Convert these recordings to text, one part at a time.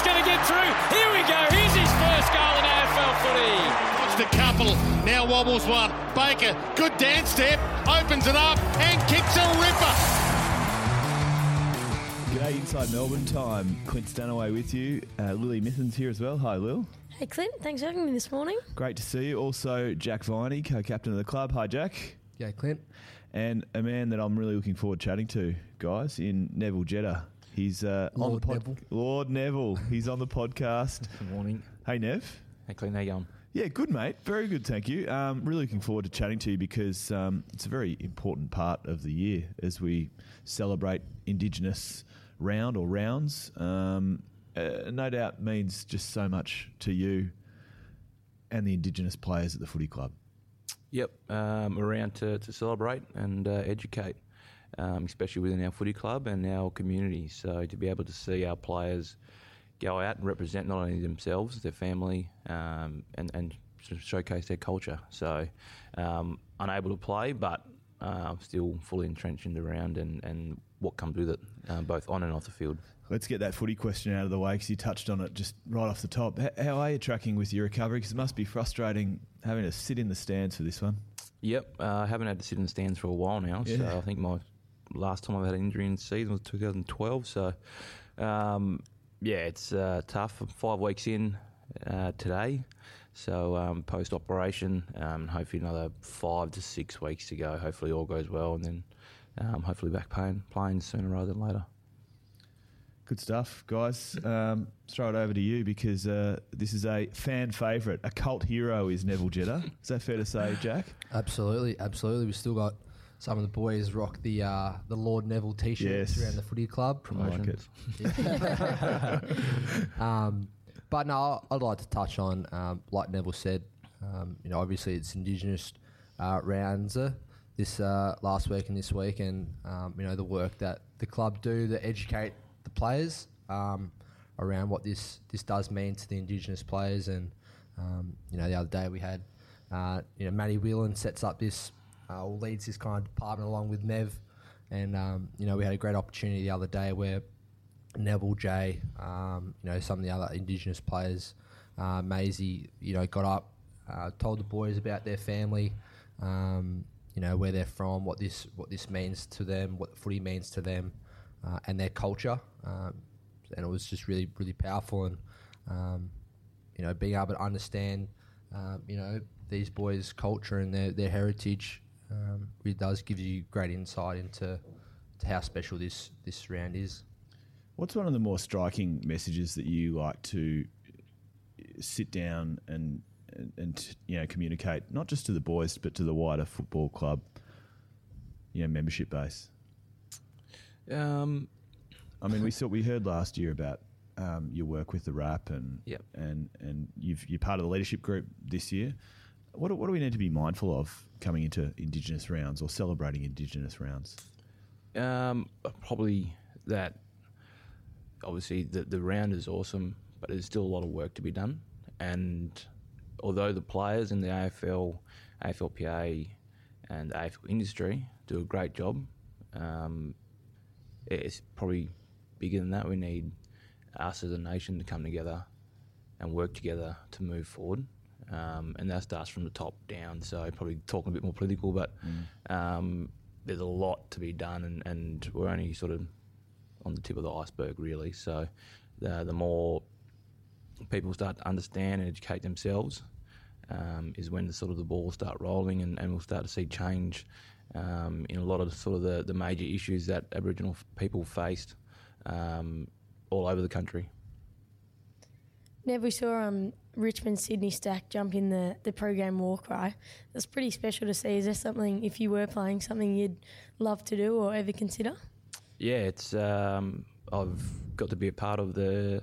he's going to get through. Here we go. Here's his first goal in AFL footy. Watched a couple, now wobbles one. Baker, good dance step, opens it up and kicks a ripper. G'day, Inside Melbourne time. Clint Stanaway with you. Uh, Lily Mithen's here as well. Hi, Lil. Hey Clint, thanks for having me this morning. Great to see you. Also, Jack Viney, co-captain of the club. Hi, Jack. Yeah, Clint. And a man that I'm really looking forward to chatting to, guys, in Neville Jetta. He's uh, on the Lord pod- Neville. Lord Neville. He's on the podcast. Good morning. Hey, Nev. Hey, Clint, how you going? Yeah, good, mate. Very good, thank you. Um, really looking forward to chatting to you because um, it's a very important part of the year as we celebrate Indigenous round or rounds. Um, uh, no doubt means just so much to you and the Indigenous players at the footy club. Yep, um, around to, to celebrate and uh, educate, um, especially within our footy club and our community. So to be able to see our players go out and represent not only themselves, their family, um, and, and showcase their culture. So um, unable to play, but uh, still fully entrenched in the round and, and what comes with it, uh, both on and off the field. Let's get that footy question out of the way because you touched on it just right off the top. How are you tracking with your recovery? Because it must be frustrating having to sit in the stands for this one. Yep, uh, I haven't had to sit in the stands for a while now. Yeah. So I think my last time I've had an injury in the season was 2012. So um, yeah, it's uh, tough. I'm five weeks in uh, today, so um, post operation, um, hopefully another five to six weeks to go. Hopefully all goes well, and then um, hopefully back playing, playing sooner rather than later. Good stuff, guys. Um, throw it over to you because uh, this is a fan favourite. A cult hero is Neville Jetta. Is that fair to say, Jack? Absolutely, absolutely. We've still got some of the boys rock the uh, the Lord Neville t-shirts Yes. around the footy club. I like um, but no, I'd like to touch on, um, like Neville said, um, you know, obviously it's Indigenous uh, rounds uh, this uh, last week and this week, and um, you know the work that the club do to educate the players um, around what this this does mean to the Indigenous players. And um, you know, the other day we had, uh, you know, Matty Whelan sets up this, uh, leads this kind of department along with Nev, and um, you know we had a great opportunity the other day where Neville J, um, you know, some of the other Indigenous players, uh, Maisie, you know, got up, uh, told the boys about their family, um, you know, where they're from, what this what this means to them, what footy means to them, uh, and their culture, um, and it was just really really powerful, and um, you know, being able to understand, um, you know, these boys' culture and their their heritage, um, really does give you great insight into to how special this this round is. What's one of the more striking messages that you like to sit down and and, and you know communicate not just to the boys but to the wider football club, you know, membership base? Um, I mean, we saw we heard last year about um, your work with the RAP and Yep. and and you've, you're part of the leadership group this year. What what do we need to be mindful of coming into Indigenous rounds or celebrating Indigenous rounds? Um, probably that. Obviously, the the round is awesome, but there's still a lot of work to be done. And although the players in the AFL, AFLPA, and AFL industry do a great job, um, it's probably bigger than that. We need us as a nation to come together and work together to move forward. Um, and that starts from the top down. So probably talking a bit more political, but um, there's a lot to be done, and, and we're only sort of on the tip of the iceberg, really. So the, the more people start to understand and educate themselves, um, is when the sort of the ball will start rolling, and, and we'll start to see change um, in a lot of sort of the, the major issues that Aboriginal people faced um, all over the country. Nev, we saw um, Richmond Sydney Stack jump in the, the program war cry. That's pretty special to see. Is there something, if you were playing, something you'd love to do or ever consider? Yeah, it's um, I've got to be a part of the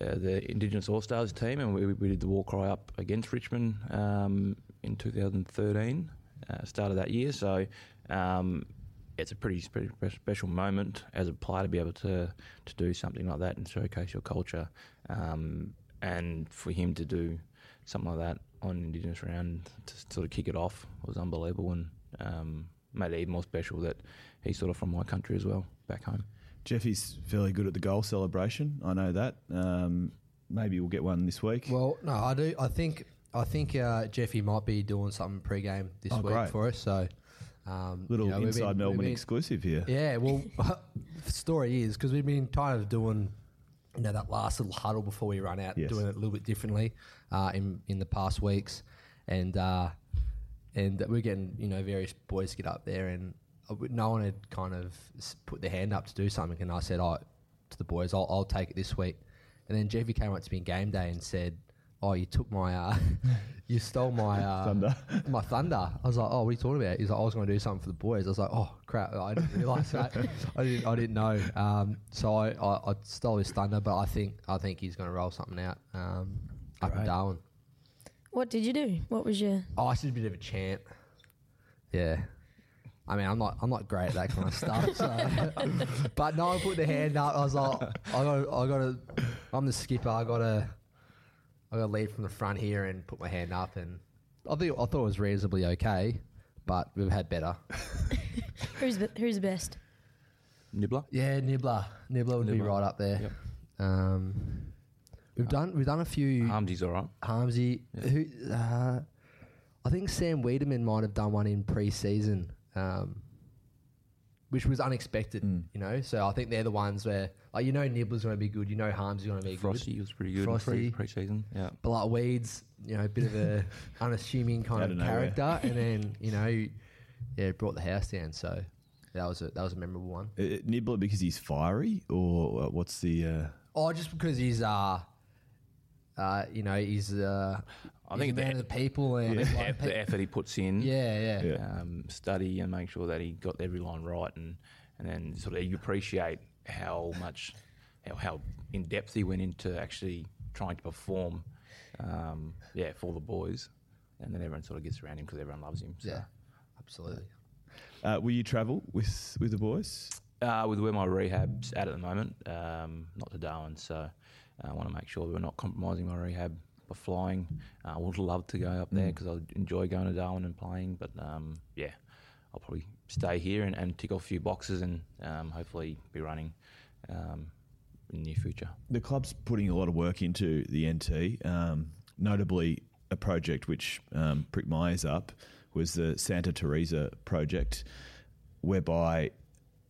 uh, the Indigenous All Stars team, and we, we did the war cry up against Richmond um, in 2013, uh, start of that year. So um, it's a pretty, pretty spe- special moment as a player to be able to to do something like that and showcase your culture, um, and for him to do something like that on Indigenous round to sort of kick it off was unbelievable and um, made it even more special that he's sort of from my country as well, back home. Jeffy's fairly good at the goal celebration. I know that. Um, maybe we'll get one this week. Well, no, I do. I think I think uh, Jeffy might be doing something pre-game this Oh, week great. for us. So, um, Little you know, inside been- Melbourne been- exclusive here. Yeah, well, story is because we've been kind of doing, you know, that last little huddle before we run out, Yes. doing it a little bit differently uh, in in the past weeks, and uh, and we're getting you know various boys get up there, and uh, no one had kind of put their hand up to do something, and I said, oh, to the boys, I'll, I'll take it this week, and then Jeffy came up to me in game day and said. Oh, you took my, uh, you stole my uh, Thunder. my thunder. I was like, oh, what are you talking about? He's like, I was going to do something for the boys. I was like, oh crap, I didn't realise that. I didn't, I didn't know. Um, so I, I, I stole his thunder, but I think, I think he's going to roll something out um, up in Darwin. What did you do? What was your? Oh, I did a bit of a chant. Yeah. I mean, I'm not, I'm not great at that kind of stuff. So. but no I put the hand up. I was like, I got, I got to, I'm the skipper. I got to, I got to lead from the front here and put my hand up, and I think, I thought it was reasonably okay, but we've had better. Who's the, who's the best? Nibbler. Yeah, Nibbler, Nibbler would be Nibbler. right up there. Yep. Um, we've done, we've done a few. Harmsy's all right. Harmsy, who uh, I think Sam Weideman might have done one in pre-season, um, which was unexpected. You know, so I think they're the ones where, like, you know, Nibbler's going to be good. You know, Harmsy's going to be Frosty good. was pretty good Frosty. in pre season. Yeah. But like Weeds, you know, a bit of a unassuming kind of of nowhere. character, and then you know, yeah, brought the house down. So that was a that was a memorable one. Uh, Nibbler because he's fiery, or uh, what's the? Uh, Oh, just because he's uh, uh, you know, he's uh, I he's think a the- man of the people and The, like, eff- the effort he puts in. yeah, yeah, Yeah. um, study and make sure that he got every line right, and and then sort of you appreciate how much how, how in depth he went into actually trying to perform, um, yeah, for the boys, and then everyone sort of gets around him because everyone loves him. So. yeah, absolutely. uh, will you travel with with the boys? Uh, with where my rehab's at at the moment, um, not to Darwin, so I want to make sure we're not compromising my rehab by flying. Uh, I would love to go up there because I enjoy going to Darwin and playing, but um, yeah, I'll probably stay here and, and tick off a few boxes and um, hopefully be running um, in the near future. The club's putting a lot of work into the NT, um, notably a project which um, pricked my ears up was the Santa Teresa project, whereby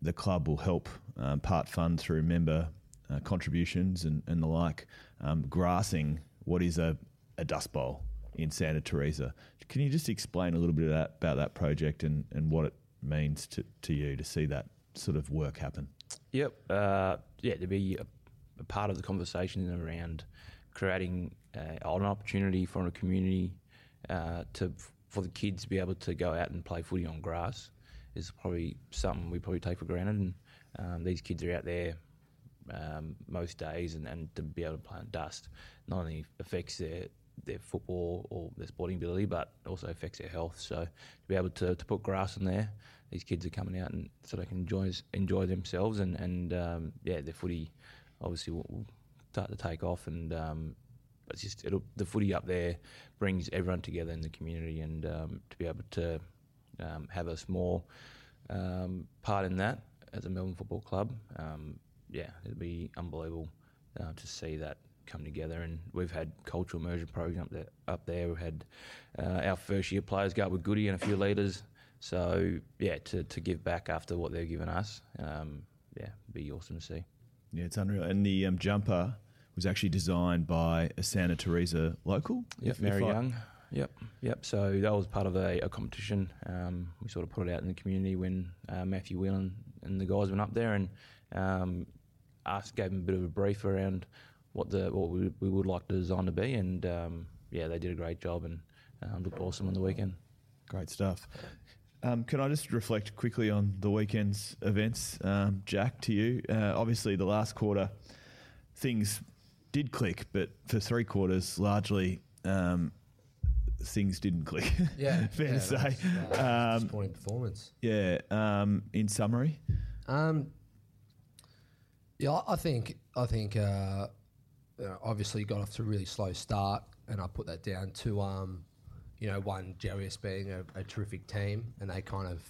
the club will help um, part fund through member uh, contributions and, and the like, um, grassing what is a, a dust bowl in Santa Teresa. Can you just explain a little bit that, about that project and, and what it means to, to you to see that sort of work happen? Yep. Uh, yeah, to be a, a part of the conversation around creating uh, an opportunity for a community uh, to for the kids to be able to go out and play footy on grass is probably something we probably take for granted. And um, these kids are out there um, most days, and, and to be able to play on dust not only affects their their football or their sporting ability, but also affects their health. So to be able to, to put grass in there, these kids are coming out and so they can enjoy enjoy themselves and and um, yeah, their footy obviously will, will start to take off and. Um, it's just the footy up there brings everyone together in the community, and um, to be able to um, have a small um, part in that as a Melbourne Football Club, um, yeah, it'd be unbelievable uh, to see that come together. And we've had cultural immersion program up there. Up there, we've had uh, our first year players go up with Goody and a few leaders. So yeah, to, to give back after what they've given us, um, yeah, it'd be awesome to see. Yeah, it's unreal. And the um, jumper was actually designed by a Santa Teresa local. Yep, Mary I- Young. Yep, yep. So that was part of a, a competition. Um, we sort of put it out in the community when uh, Matthew Whelan and the guys went up there and um, asked, gave them a bit of a brief around what the what we, we would like the design to be, and um, yeah, they did a great job and um, looked awesome on the weekend. Great stuff. Um, can I just reflect quickly on the weekend's events, um, Jack? To you, uh, obviously the last quarter things did click, but for three quarters, largely um, things didn't click. Yeah, fair yeah, to say. that's, uh, Um, disappointing performance. yeah. Um, in summary, Um, yeah, I- think I think uh, you obviously got off to a really slow start, and I put that down to um, you know one Jarius being a, a terrific team, and they kind of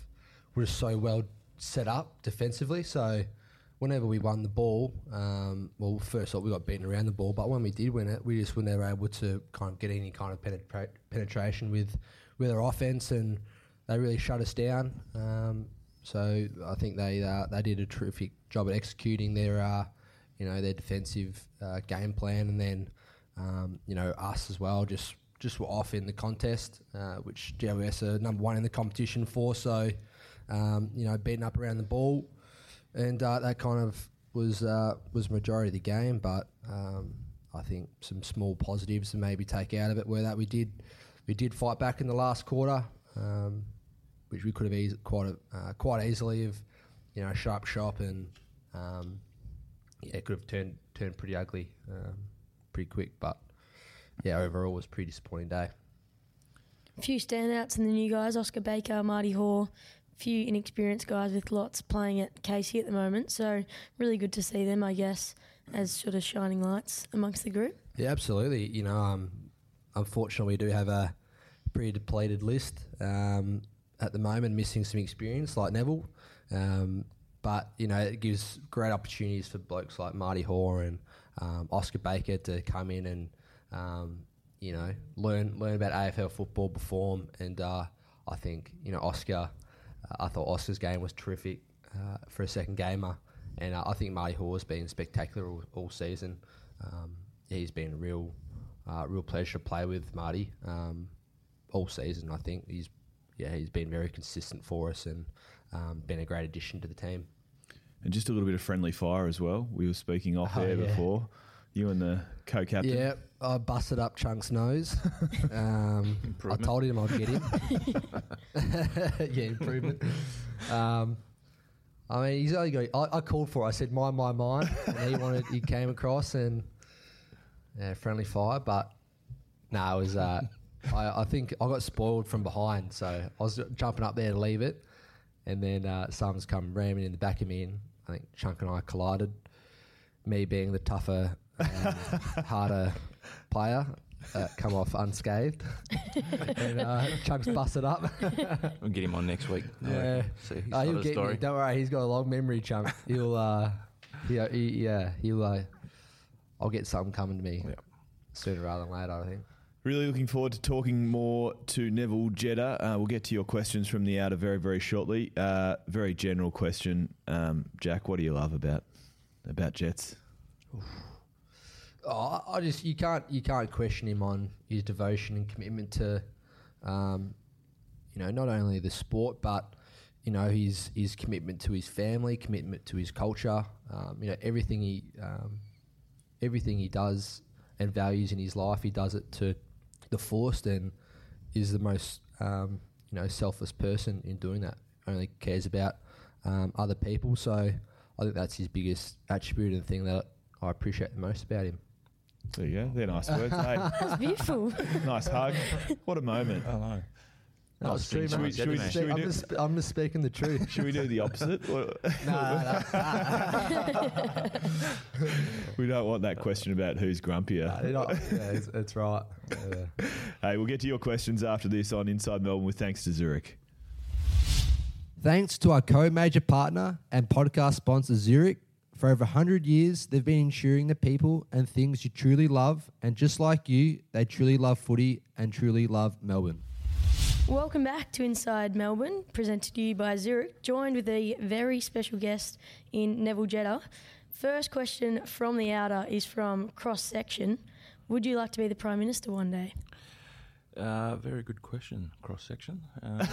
were so well set up defensively. So whenever we won the ball, um, well, first off, we got beaten around the ball, but when we did win it, we just were never able to kind of get any kind of penetra- penetration with with our offense, and they really shut us down. Um, so I think they uh, they did a terrific job at executing their uh, you know their defensive uh, game plan, and then um, you know us as well just just were off in the contest, uh, which GWS are number one in the competition for. So um, you know beating up around the ball, and uh, that kind of was uh, was majority of the game. But um, I think some small positives to maybe take out of it were that we did we did fight back in the last quarter. Um, which we could have eas- quite uh, quite easily have, you know, sharp shop and um, yeah, it could have turned turned pretty ugly, um, pretty quick. But yeah, overall it was a pretty disappointing day. A few standouts in the new guys: Oscar Baker, Marty Hore. A few inexperienced guys with lots playing at Casey at the moment. So really good to see them, I guess, as sort of shining lights amongst the group. Yeah, absolutely. You know, um, unfortunately, we do have a pretty depleted list um, at the moment, missing some experience like Neville. Um, but you know, it gives great opportunities for blokes like Marty Hore and um, Oscar Baker to come in and um, you know learn learn about AFL football, perform, and uh, I think you know Oscar. Uh, I thought Oscar's game was terrific uh, for a second gamer, and uh, I think Marty Hore's been spectacular all, all season. Um, he's been a real, uh, real pleasure to play with Marty um, all season. I think he's, yeah, he's been very consistent for us and um, been a great addition to the team. And just a little bit of friendly fire as well. We were speaking off Oh, air yeah. before. You and the co-captain. Yeah, I busted up Chunk's nose. um, I told him I'd get him. yeah, improvement. Um, I mean, he's only got. I, I called for. it. I said, "Mind my mind," and he wanted. He came across and yeah, friendly fire, but no, it was. Uh, I, I think I got spoiled from behind, so I was jumping up there to leave it, and then uh, someone's come ramming in the back of me, and I think Chunk and I collided. Me being the tougher, um, harder player, uh, come off unscathed, and uh, Chunk's busted up. We'll get him on next week. I Yeah. reckon. See his Oh, he'll get story. me. Don't worry, he's got a long memory, chunk. He'll, uh, he, he, yeah, he'll. Uh, I'll get something coming to me Yep. sooner rather than later. I think. Really looking forward to talking more to Neville Jetta. Uh, we'll get to your questions from the outer very, very shortly. Uh, very general question, um, Jack. What do you love about about Jets? Oh, I- just you can't you can't question him on his devotion and commitment to, um, you know, not only the sport but you know his his commitment to his family, commitment to his culture. Um, you know everything he um, everything he does and values in his life, he does it to the force then is the most um, you know selfless person in doing that. Only cares about um, other people. So I think that's his biggest attribute and thing that I appreciate the most about him. There you go. They're nice words. hey, That's beautiful. nice hug. What a moment. I know. No, Nice it's true, thing mate. Should we- should we- should we I'm, do- just, I'm just speaking the truth. Should we do the opposite? Or- no, no, we don't want that question about who's grumpier. no, no, yeah, it's, it's right. Yeah. Hey, we'll get to your questions after this on Inside Melbourne with thanks to Zurich. Thanks to our co-major partner and podcast sponsor Zurich. For over 100 years, they've been ensuring the people and things you truly love. And just like you, they truly love footy and truly love Melbourne. Welcome back to Inside Melbourne, presented to you by Zurich, joined with a very special guest in Neville Jetta. First question from the outer is from Cross Section. Would you like to be the Prime Minister one day? Uh, very good question. Cross section. Um,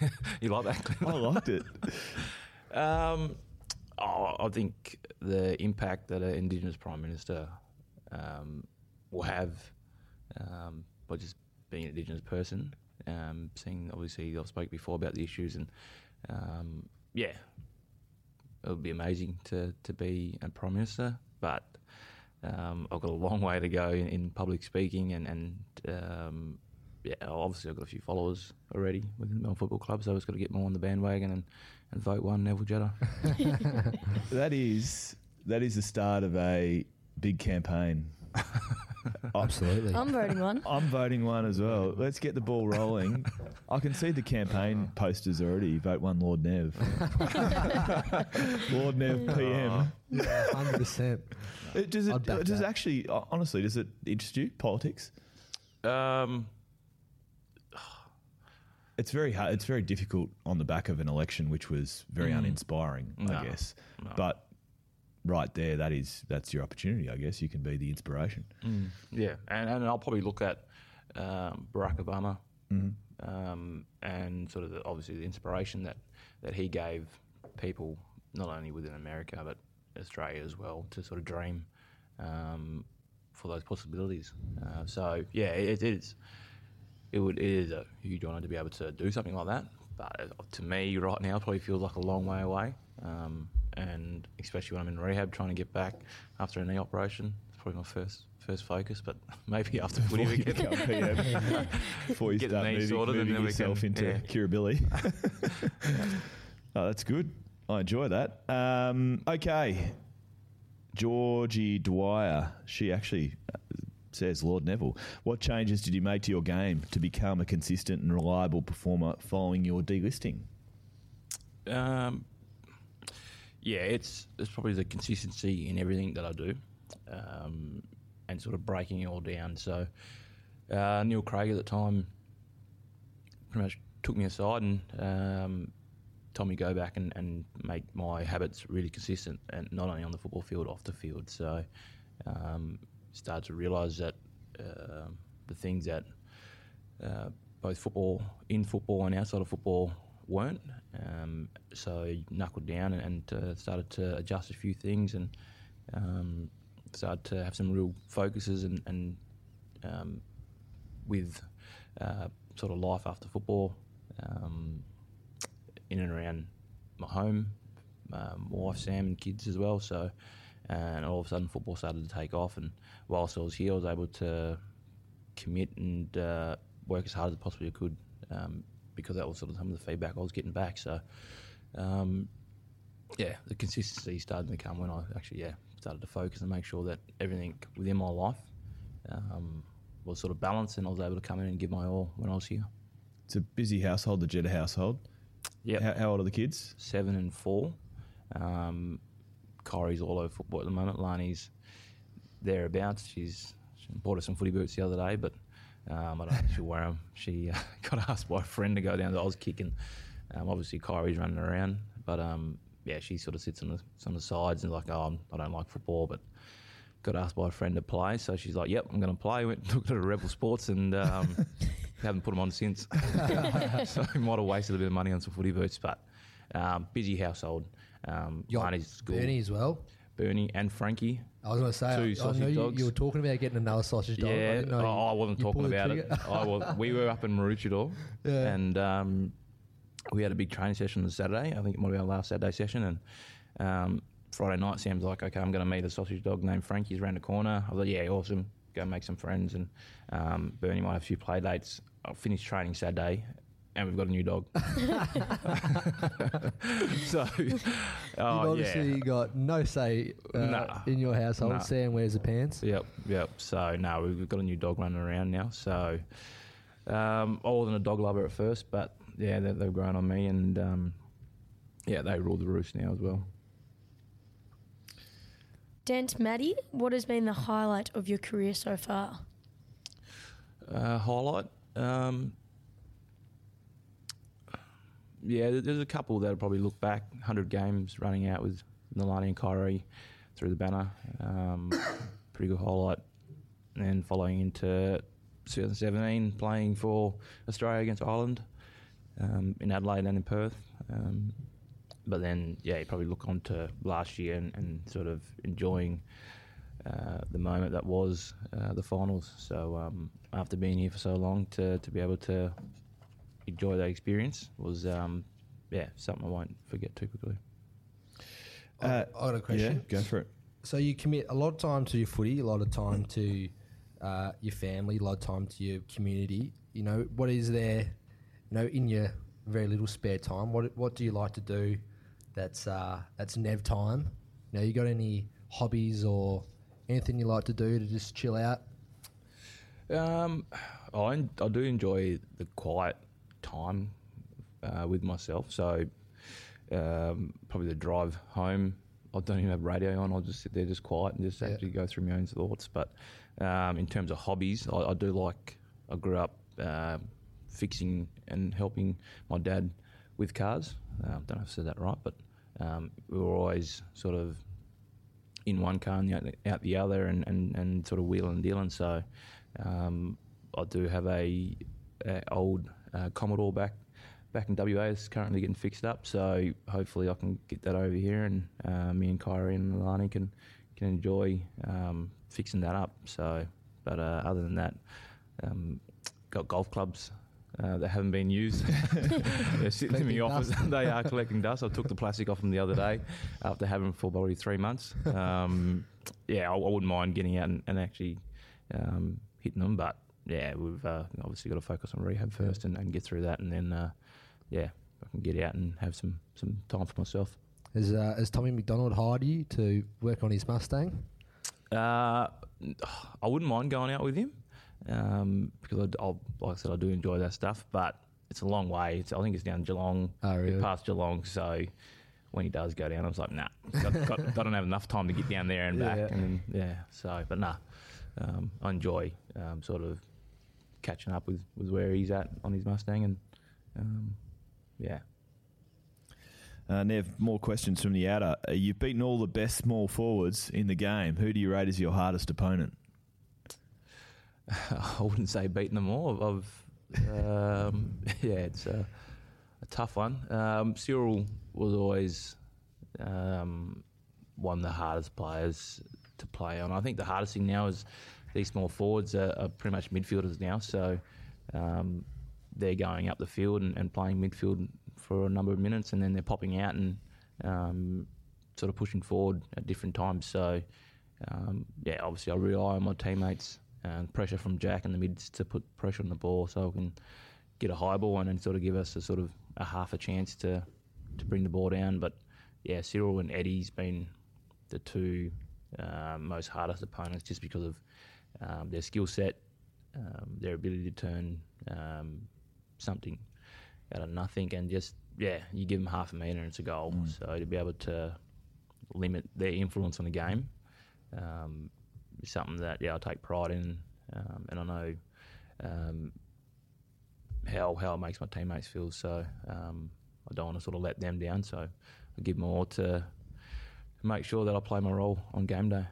you like that? I liked it. Um, oh, I think the impact that an Indigenous Prime Minister um, will have um, by just being an Indigenous person, um, seeing obviously I've spoke before about the issues, and um, yeah, it would be amazing to, to be a Prime Minister, but um, I've got a long way to go in, in public speaking, and, and um, yeah, obviously I've got a few followers already within the Melbourne Football Club, so I've just got to get more on the bandwagon and, and vote one Neville Jetta. That is that is the start of a big campaign. Absolutely. I'm voting one. I'm voting one as well. Let's get the ball rolling. I can see the campaign posters already. Vote one Lord Nev. Lord Nev PM. Oh, yeah, hundred percent. It- Does it? I'd back Does it that. actually? Uh, honestly, does it interest you? Politics? Um, It's very hard. It's very difficult on the back of an election, which was very mm. uninspiring, No. I guess. No. But right there, that is that's your opportunity. I guess you can be the inspiration. yeah, and, and I'll probably look at um, Barack Obama um, and sort of the, obviously the inspiration that, that he gave people, not only within America but Australia as well, to sort of dream um, for those possibilities. Uh, so yeah, it, it is. It would it is a huge honour to be able to do something like that. But uh, to me, right now, it probably feels like a long way away. Um, and especially when I'm in rehab, trying to get back after a knee operation, it's probably my first first focus. But maybe after Before you get PM, before you Get start moving, sorted moving yourself can- into yeah. Kirribilli. oh, that's good. I enjoy that. Um, okay, Georgie Dwyer. She actually uh, says, Lord Neville, what changes did you make to your game to become a consistent and reliable performer following your delisting? Um, yeah, it's it's probably the consistency in everything that I do, um, and sort of breaking it all down. So uh, Neil Craig at the time pretty much took me aside and um, told me go back and, and make my habits really consistent, and not only on the football field, off the field. So um, started to realise that um the things that uh, both football, in football and outside of football, weren't. Um, so knuckled down and, and uh, started to adjust a few things and um, started to have some real focuses and, and um, with uh, sort of life after football um, in and around my home, um, my wife Sam and kids as well. So, and all of a sudden football started to take off. And whilst I was here, I was able to commit and uh, work as hard as I possibly could um, because that was sort of some of the feedback I was getting back. So, um, yeah, the consistency started to come when I actually yeah started to focus and make sure that everything within my life um, was sort of balanced, and I was able to come in and give my all when I was here. It's a busy household, the Jetta household. Yeah, How, how old are the kids? seven and four. Um, Kyrie's all over football at the moment. Lani's thereabouts. She's she bought her some footy boots the other day, but um, I don't think she'll wear them. She uh, got asked by a friend to go down to Auskicking. Um, obviously, Kyrie's running around, but um, yeah, she sort of sits on the on the sides and like, oh, I'm, I don't like football, but got asked by a friend to play, so she's like, "Yep, I'm going to play." Went took to Rebel Sports and um, haven't put them on since. so we might have wasted a bit of money on some footy boots, but um, busy household. Um, Barney's school, Bernie as well. Bernie and Frankie. I was going to say, Two I, I sausage know you, dogs. you were talking about getting another sausage dog. I Yeah, didn't know oh, you- I wasn't you talking pulled the about it. trigger. I was, we were up in Maroochydore, Yeah. and um, we had a big training session on Saturday. I think it might be our last Saturday session, and um, Friday night, Sam's like, "Okay, I'm going to meet a sausage dog named Frankie's around the corner." I was like, "Yeah, awesome. Go make some friends." And um, Bernie might have a few play dates. I'll finish training Saturday. And we've got a new dog. so, oh, You've yeah. obviously got no say uh, Nah. in your household. Nah. Sam wears the pants. Yep, yep. So no, we've got a new dog running around now. So um, I wasn't a dog lover at first, but yeah, they, they've grown on me, and um, yeah, they rule the roost now as well. Dent Maddie, what has been the highlight of your career so far? Uh, highlight. Um, yeah, there's a couple that'll probably look back. 100 games running out with Nalani and Kyrie through the banner. Um, pretty good highlight. And then following into 2017, playing for Australia against Ireland um, in Adelaide and in Perth. Um, but then, yeah, you probably look on to last year and, and sort of enjoying uh, the moment that was uh, the finals. So um, after being here for so long, to, to be able to enjoy that experience was, um, yeah, something I won't forget too quickly. I- Uh, I got a question. Yeah, go for it. So you commit a lot of time to your footy, a lot of time to uh, your family, a lot of time to your community. You know, what is there, you know, in your very little spare time? What what do you like to do? That's uh, that's Nev time. You know, you got any hobbies or anything you like to do to just chill out? Um, I, I do enjoy the quiet time uh, with myself. So um, probably the drive home, I don't even have radio on. I'll just sit there, just quiet, and just Yeah. actually go through my own thoughts. But um, in terms of hobbies, I, I do like. I grew up uh, fixing and helping my dad with cars. Um, don't know if I said that right, but um, we were always sort of in one car and out, out the other, and, and, and sort of wheeling and dealing. So um, I do have a, a old uh, Commodore back back in WA. is currently getting fixed up, so hopefully I can get that over here, and uh, me and Kyrie and Alani can can enjoy um, fixing that up. So, but uh, other than that, um, got golf clubs. Uh, that haven't been used. They're sitting in the office. they are collecting dust. I took the plastic off them the other day after having them for probably three months. Um, yeah, I, I wouldn't mind getting out and, and actually um, hitting them, but yeah, we've uh, obviously got to focus on rehab first and, and get through that, and then uh, yeah, I can get out and have some some time for myself. Has, uh, has Tommy McDonald hired you to work on his Mustang? Uh, I wouldn't mind going out with him um, because I, I'll, like I said, I do enjoy that stuff, but it's a long way. It's, I think it's down Geelong, Oh, really? past Geelong. So when he does go down, I was like, nah, got, got, I don't have enough time to get down there and back. Yeah. And then, yeah, so but nah, um, I enjoy um, sort of catching up with, with where he's at on his Mustang, and um, yeah. Uh, Nev, more questions from the outer. Uh, you've beaten all the best small forwards in the game. Who do you rate as your hardest opponent? I wouldn't say beating them all. I've, um, yeah, it's a, a tough one. Um, Cyril was always um, one of the hardest players to play on. I think the hardest thing now is these small forwards are, are pretty much midfielders now, so um, they're going up the field and, and playing midfield for a number of minutes, and then they're popping out and um, sort of pushing forward at different times. So, um, yeah, obviously I rely on my teammates and pressure from Jack in the mids to put pressure on the ball so I can get a high ball and then sort of give us a sort of a half a chance to to bring the ball down. But yeah, Cyril and Eddie's been the two um, most hardest opponents just because of um, their skill set, um, their ability to turn um, something out of nothing, and just yeah, you give them half a metre and it's a goal. So to be able to limit their influence on the game um, is something that yeah I take pride in, um, and I know um, how how it makes my teammates feel. So um, I don't want to sort of let them down. So I give more to make sure that I play my role on game day.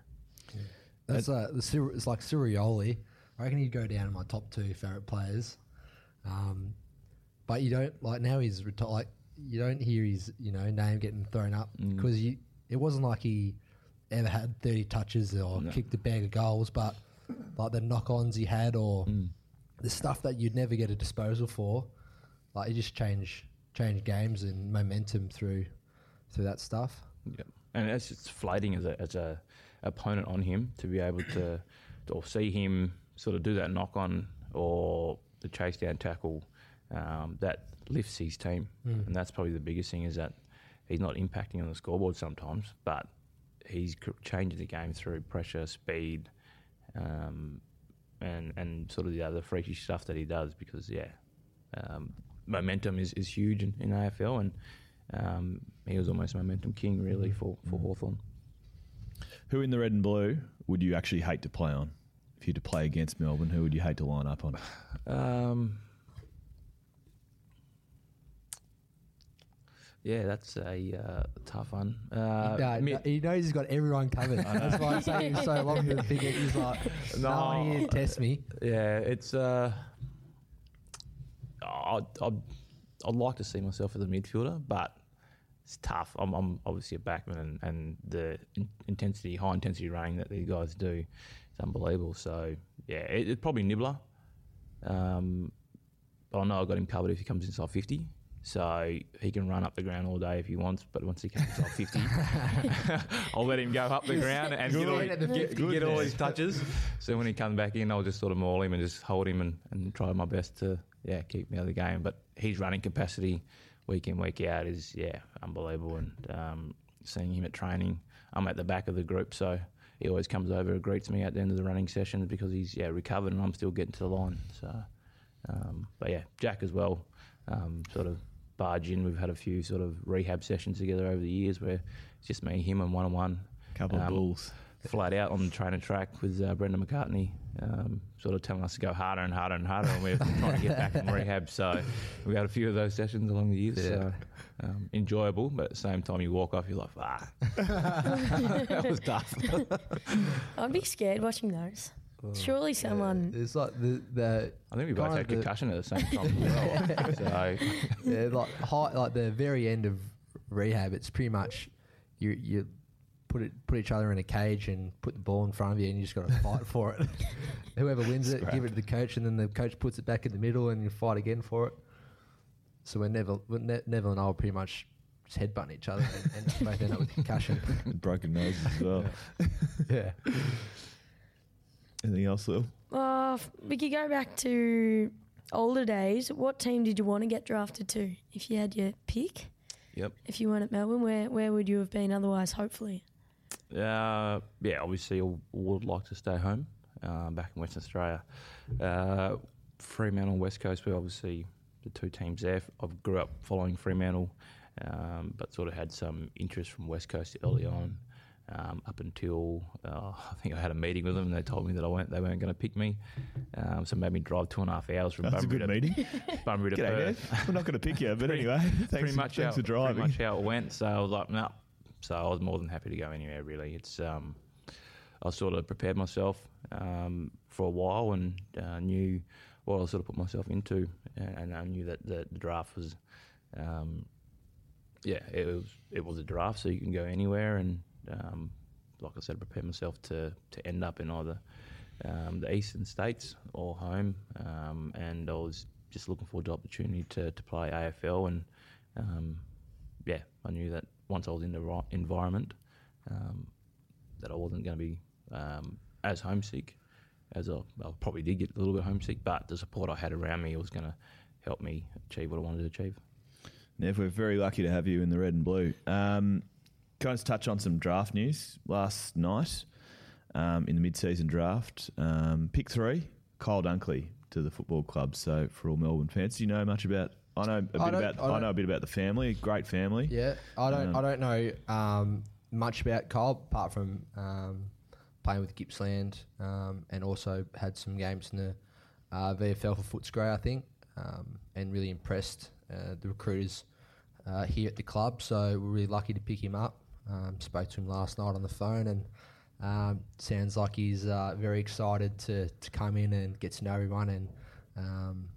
That's uh, the Cir- it's like Cyril Rioli. I reckon he'd go down in my top two favorite players. Um, but you don't like now he's reti- like you don't hear his you know name getting thrown up Mm. because you it wasn't like he ever had thirty touches or kicked a bag of goals, but like the knock-ons he had or Mm. the stuff that you'd never get a disposal for, like he just changed changed games and momentum through through that stuff. Yeah. And it's just flating as a as a opponent on him to be able to or see him sort of do that knock on or the chase down tackle um, that lifts his team, and that's probably the biggest thing is that he's not impacting on the scoreboard sometimes, but he's changing the game through pressure, speed, um, and and sort of the other freakish stuff that he does because yeah, um, momentum is, is huge in, in AFL and um, he was almost momentum king really for, for Hawthorn. Who in the red and blue would you actually hate to play on? If you had to play against Melbourne, who would you hate to line up on? Um, yeah, that's a uh, tough one. Uh, No, mi- no, he knows he's got everyone covered. That's why I'm saying he's so long to think. He's like, no, one here to test me. Yeah, it's. Uh, I'd, I'd, I'd like to see myself as a midfielder, but it's tough. I'm, I'm obviously a backman, and, and the in- intensity, high intensity running that these guys do is unbelievable. So yeah, it, it's probably Nibbler. Um, but I know I've got him covered if he comes inside 50. So he can run up the ground all day if he wants, but once he comes inside 50, I'll let him go up the ground and get all, get, get all his touches. So when he comes back in, I'll just sort of maul him and just hold him and, and try my best to yeah keep me out of the game. But his running capacity week in week out is yeah unbelievable, and um, seeing him at training, I'm at the back of the group, so he always comes over and greets me at the end of the running sessions because he's yeah recovered and I'm still getting to the line. So, um, but yeah, Jack as well, um, sort of barge in. We've had a few sort of rehab sessions together over the years where it's just me, him, and one on one. Couple of Um, bulls. Flat out on the trainer track with uh, Brendan McCartney, um, sort of telling us to go harder and harder and harder, and we're trying to get back from rehab. So we had a few of those sessions along the years. So um, enjoyable, but at the same time, you walk off, you're like, ah, that was tough. I'd be scared watching those. Surely someone. It's like the the I think we both kind had of the- concussion at the same time well. so yeah, like high, like the very end of rehab, it's pretty much you you put it put each other in a cage and put the ball in front of you, and you just got to fight for it. Whoever wins it, give it to the coach, and then the coach puts it back in the middle, and you fight again for it. So we're Neville, we're ne- Neville and I were pretty much just headbutting each other and, and both end up with concussion. Broken noses as well. yeah. Anything else, Lil? Uh, f- we could go back to older days. What team did you want to get drafted to if you had your pick? Yep. If you weren't at Melbourne, where where would you have been otherwise? Hopefully. Uh, yeah, obviously, I would like to stay home uh, back in Western Australia. Uh, Fremantle, West Coast, we're obviously the two teams there. I grew up following Fremantle, um, but sort of had some interest from West Coast early on. Um, up until uh, I think I had a meeting with them, and they told me that I weren't, they weren't going to pick me, um, so made me drive two and a half hours from That's a Bunbury good to, meeting. Bunbury to G'day, Perth. We're not going to pick you, but Pretty- anyway, thanks, pretty much thanks how, for driving. Pretty much how it went. So I was like, no. So I was more than happy to go anywhere. Really, it's um, I sort of prepared myself um, for a while and uh, knew what I sort of put myself into, and, and I knew that the, draft was, um, yeah, it was it was a draft, so you can go anywhere, and um, like I said, prepare myself to to end up in either um, the eastern states or home, um, and I was just looking forward to the opportunity to to play AFL, and um, yeah, I knew that once I was in the right environment, um, that I wasn't going to be um, as homesick as I, I probably did get a little bit homesick, but the support I had around me was going to help me achieve what I wanted to achieve. Nev, we're very lucky to have you in the red and blue. Um, can I just touch on some draft news? Last night, um, in the mid-season draft, um, pick three, Kyle Dunkley to the football club. So for all Melbourne fans, do you know much about? I know a bit I about. I I, know a bit about the family. Great family. Yeah, I don't. Um, I don't know um, much about Kyle apart from um, playing with Gippsland, um, and also had some games in the uh, VFL for Footscray, I think, um, and really impressed uh, the recruiters uh, here at the club. So we're really lucky to pick him up. Um, spoke to him last night on the phone, and um, sounds like he's uh, very excited to to come in and get to know everyone and. Um,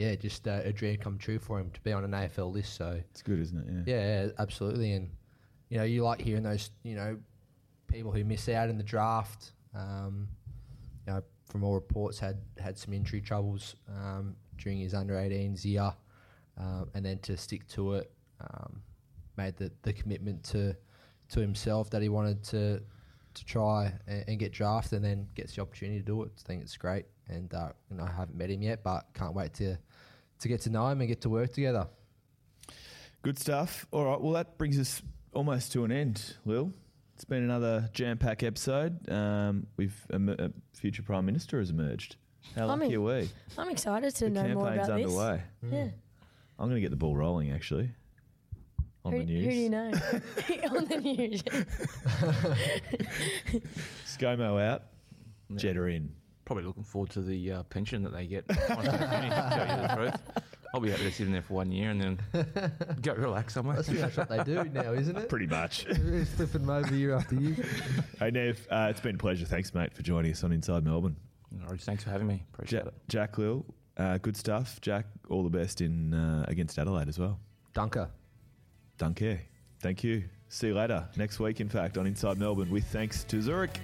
yeah, just uh, a dream come true for him to be on an AFL list. So It's good, isn't it? Yeah. yeah, yeah, absolutely. And you know, you like hearing those, you know, people who miss out in the draft. Um, you know, from all reports, had had some injury troubles um, during his under 18s year, um, and then to stick to it, um, made the, the commitment to to himself that he wanted to to try and, and get drafted, and then gets the opportunity to do it. I think it's great, and uh, you know, I haven't met him yet, but can't wait to to get to know him and get to work together. Good stuff. All right. Well, that brings us almost to an end, Lil. It's been another jam-packed episode. Um, we've a, a future prime minister has emerged. How I lucky mean, are we? I'm excited to The know more campaign's about this. underway. Yeah. I'm going to get the ball rolling. Actually, on Who, the news. who do you know? on the news. ScoMo out. Jetta in. Probably looking forward to the uh, pension that they get. once they finish, to tell you the truth. I'll be happy to sit in there for one year and then go relax somewhere. That's pretty much what they do now, isn't it? Pretty much. flipping them over year after year. hey, Nev, uh, it's been a pleasure. Thanks, mate, for joining us on Inside Melbourne. No worries. Thanks for having me. Appreciate Ja- it. Jack Lil, uh, good stuff. Jack, all the best in uh, against Adelaide as well. Dunker. Dunker. Thank you. See you later next week, in fact, on Inside Melbourne with thanks to Zurich.